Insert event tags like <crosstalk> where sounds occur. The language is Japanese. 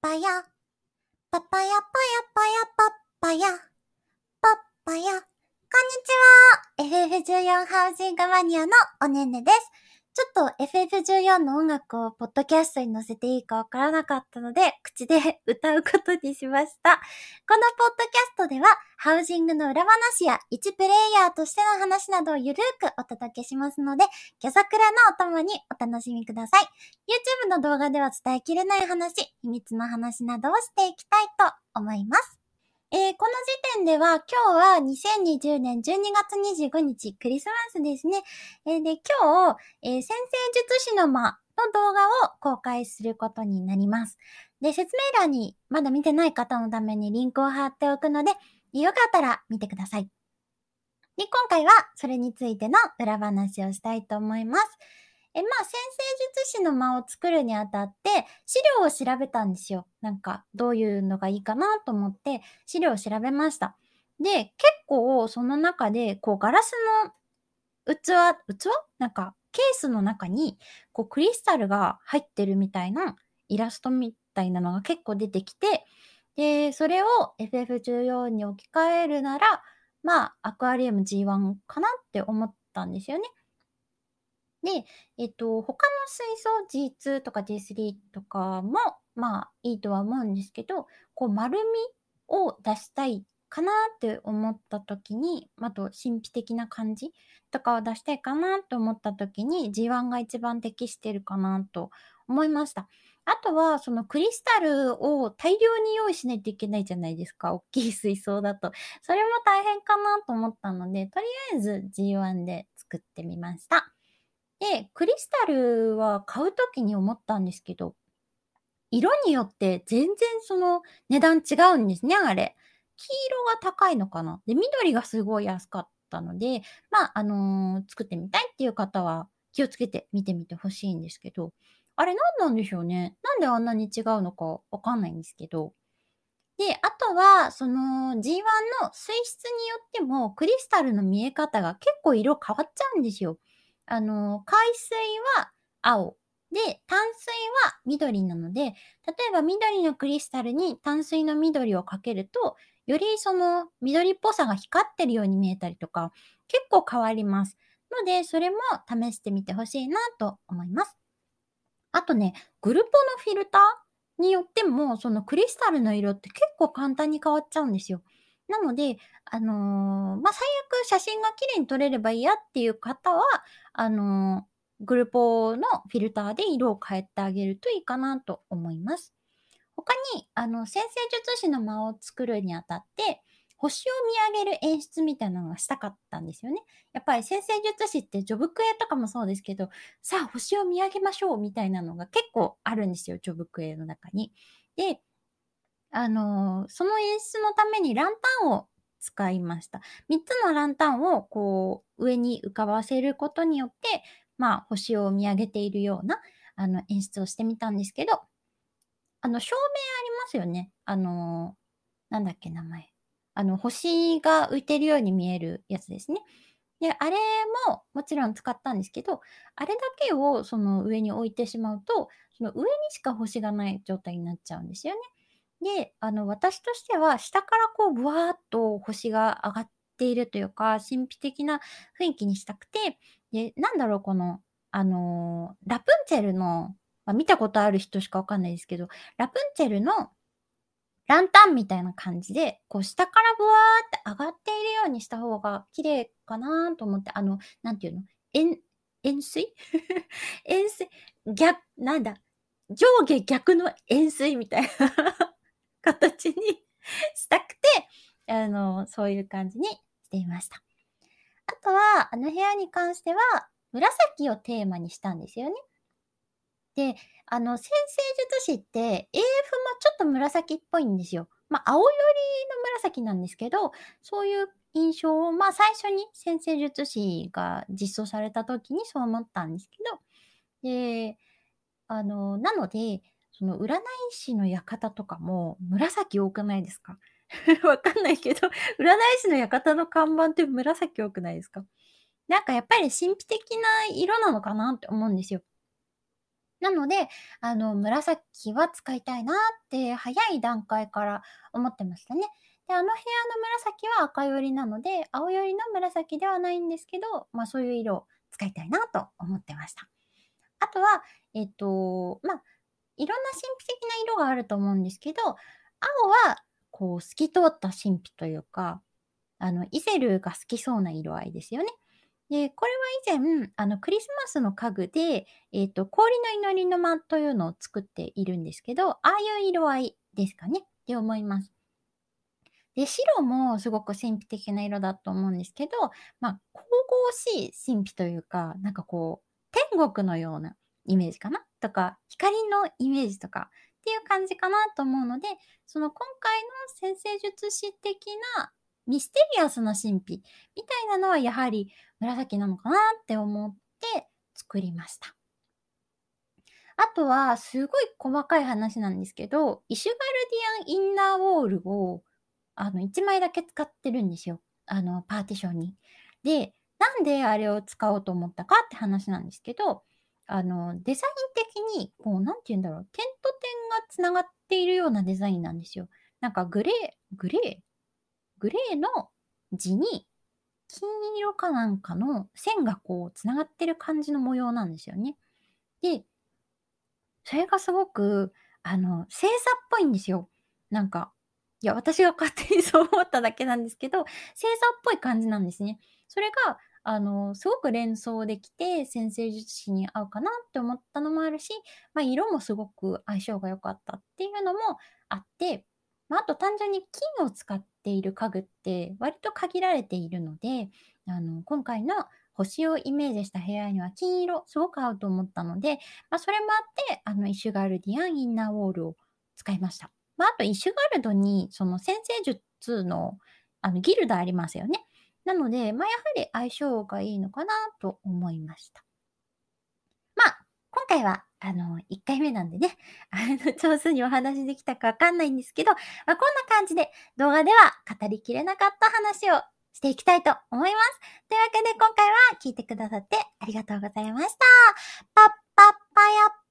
パヤ。パパヤパヤパヤパッパヤ。パッパヤ。こんにちは !FF14 ハウジングマニアのおねんねです。ちょっと FF14 の音楽をポッドキャストに載せていいかわからなかったので、口で <laughs> 歌うことにしました。このポッドキャストでは、ハウジングの裏話や1プレイヤーとしての話などをゆるーくお届けしますので、キャサクラのお供にお楽しみください。YouTube の動画では伝えきれない話、秘密の話などをしていきたいと思います。えー、この時点では今日は2020年12月25日クリスマスですね。えー、で、今日、えー、先生術師の間の動画を公開することになります。で、説明欄にまだ見てない方のためにリンクを貼っておくので、よかったら見てください。で、今回はそれについての裏話をしたいと思います。え、まあ、先生術師の間を作るにあたって、資料を調べたんですよ。なんか、どういうのがいいかなと思って、資料を調べました。で、結構、その中で、こう、ガラスの器、器？なんか、ケースの中に、こう、クリスタルが入ってるみたいなイラストみたいなのが結構出てきて、で、それを FF14 に置き換えるなら、まあ、アクアリウム G1 かなって思ったんですよね。で、えっと、他の水槽 G2 とか G3 とかも、まあいいとは思うんですけど、こう丸みを出したいかなって思った時に、あと神秘的な感じとかを出したいかなと思った時に G1 が一番適してるかなと思いました。あとは、そのクリスタルを大量に用意しないといけないじゃないですか。大きい水槽だと。それも大変かなと思ったので、とりあえず G1 で作ってみました。で、クリスタルは買うときに思ったんですけど、色によって全然その値段違うんですね、あれ。黄色が高いのかな。で、緑がすごい安かったので、まあ、あのー、作ってみたいっていう方は気をつけて見てみてほしいんですけど、あれ何なんでしょうね。なんであんなに違うのかわかんないんですけど。で、あとは、その G1 の水質によってもクリスタルの見え方が結構色変わっちゃうんですよ。あの、海水は青。で、淡水は緑なので、例えば緑のクリスタルに淡水の緑をかけると、よりその緑っぽさが光ってるように見えたりとか、結構変わります。ので、それも試してみてほしいなと思います。あとね、グルポのフィルターによっても、そのクリスタルの色って結構簡単に変わっちゃうんですよ。なので、あのー、まあ、最悪写真が綺麗に撮れればいいやっていう方は、あのー、グルポのフィルターで色を変えてあげるといいかなと思います。他に、あの、先生術師の間を作るにあたって、星を見上げる演出みたいなのがしたかったんですよね。やっぱり先生術師ってジョブクエとかもそうですけど、さあ星を見上げましょうみたいなのが結構あるんですよ、ジョブクエの中に。で、あの、その演出のためにランタンを使いました。3つのランタンをこう上に浮かばせることによって、まあ星を見上げているようなあの演出をしてみたんですけど、あの照明ありますよね。あの、なんだっけ名前。あの星が浮いてるように見えるやつですね。で、あれももちろん使ったんですけど、あれだけをその上に置いてしまうと、その上にしか星がない状態になっちゃうんですよね。で、あの、私としては、下からこう、ぶわーっと星が上がっているというか、神秘的な雰囲気にしたくて、で、なんだろう、この、あのー、ラプンツェルの、まあ、見たことある人しかわかんないですけど、ラプンツェルのランタンみたいな感じで、こう下からブワーって上がっているようにした方が綺麗かなと思って、あの、なんていうの円、円錐？<laughs> 円錐？逆、なんだ上下逆の円錐みたいな。形に <laughs> したくて、あの、そういう感じにしていました。あとは、あの部屋に関しては、紫をテーマにしたんですよね。で、あの、先生術師って AF もちょっと紫っぽいんですよ。まあ、青寄りの紫なんですけど、そういう印象を、まあ、最初に先生術師が実装された時にそう思ったんですけど、で、あの、なので、その占い師の館とかも紫多くないですか？<laughs> わかんないけど、<laughs> 占い師の館の看板って紫多くないですか？なんかやっぱり神秘的な色なのかなって思うんですよ。なので、あの、紫は使いたいなって早い段階から思ってましたね。で、あの部屋の紫は赤寄りなので、青寄りの紫ではないんですけど、まあそういう色を使いたいなと思ってました。あとは、えっ、と、まあ、いろんな神秘的な色があると思うんですけど、青は、こう、透き通った神秘というか、あの、イゼルが好きそうな色合いですよね。で、これは以前、あの、クリスマスの家具で、えっ、ー、と、氷の祈りの間というのを作っているんですけど、ああいう色合いですかねって思います。で、白もすごく神秘的な色だと思うんですけど、まあ、神々しい神秘というか、なんかこう、天国のようなイメージかなとか、光のイメージとかっていう感じかなと思うので、その今回の先生術師的なミステリアスな神秘みたいなのはやはり紫なのかなって思って作りました。あとは、すごい細かい話なんですけど、イシュガルディアンインナーウォールを、あの、1枚だけ使ってるんですよ。あの、パーティションに。で、なんであれを使おうと思ったかって話なんですけど、あの、デザイン的に、こう、なんて言うんだろう、点と点がつながっているようなデザインなんですよ。なんかグレー、グレーグレーの地に金色かなんかの線がこうつながってる感じの模様なんですよね。で、それがすごく、あの、星座っぽいんですよ。なんか、いや、私が勝手に <laughs> そう思っただけなんですけど、星座っぽい感じなんですね。それが、あの、すごく連想できて、先生術師に合うかなって思ったのもあるし、まあ、色もすごく相性が良かったっていうのもあって、まあ、あと単純に金を使っている家具って割と限られているので、あの、今回の星をイメージした部屋には金色すごく合うと思ったので、まあ、それもあって、あの、イシュガルディアンインナーウォールを使いました。まあ、あと、イシュガルドに、その先生術の、あの、ギルドありますよね。なので、まあ、やはり相性がいいのかなと思いました。まあ、今回はあの、1回目なんでね、<laughs> あの、上手にお話できたかわかんないんですけど、まあ、こんな感じで動画では語りきれなかった話をしていきたいと思います。というわけで今回は聞いてくださってありがとうございました。パッパッパヤッ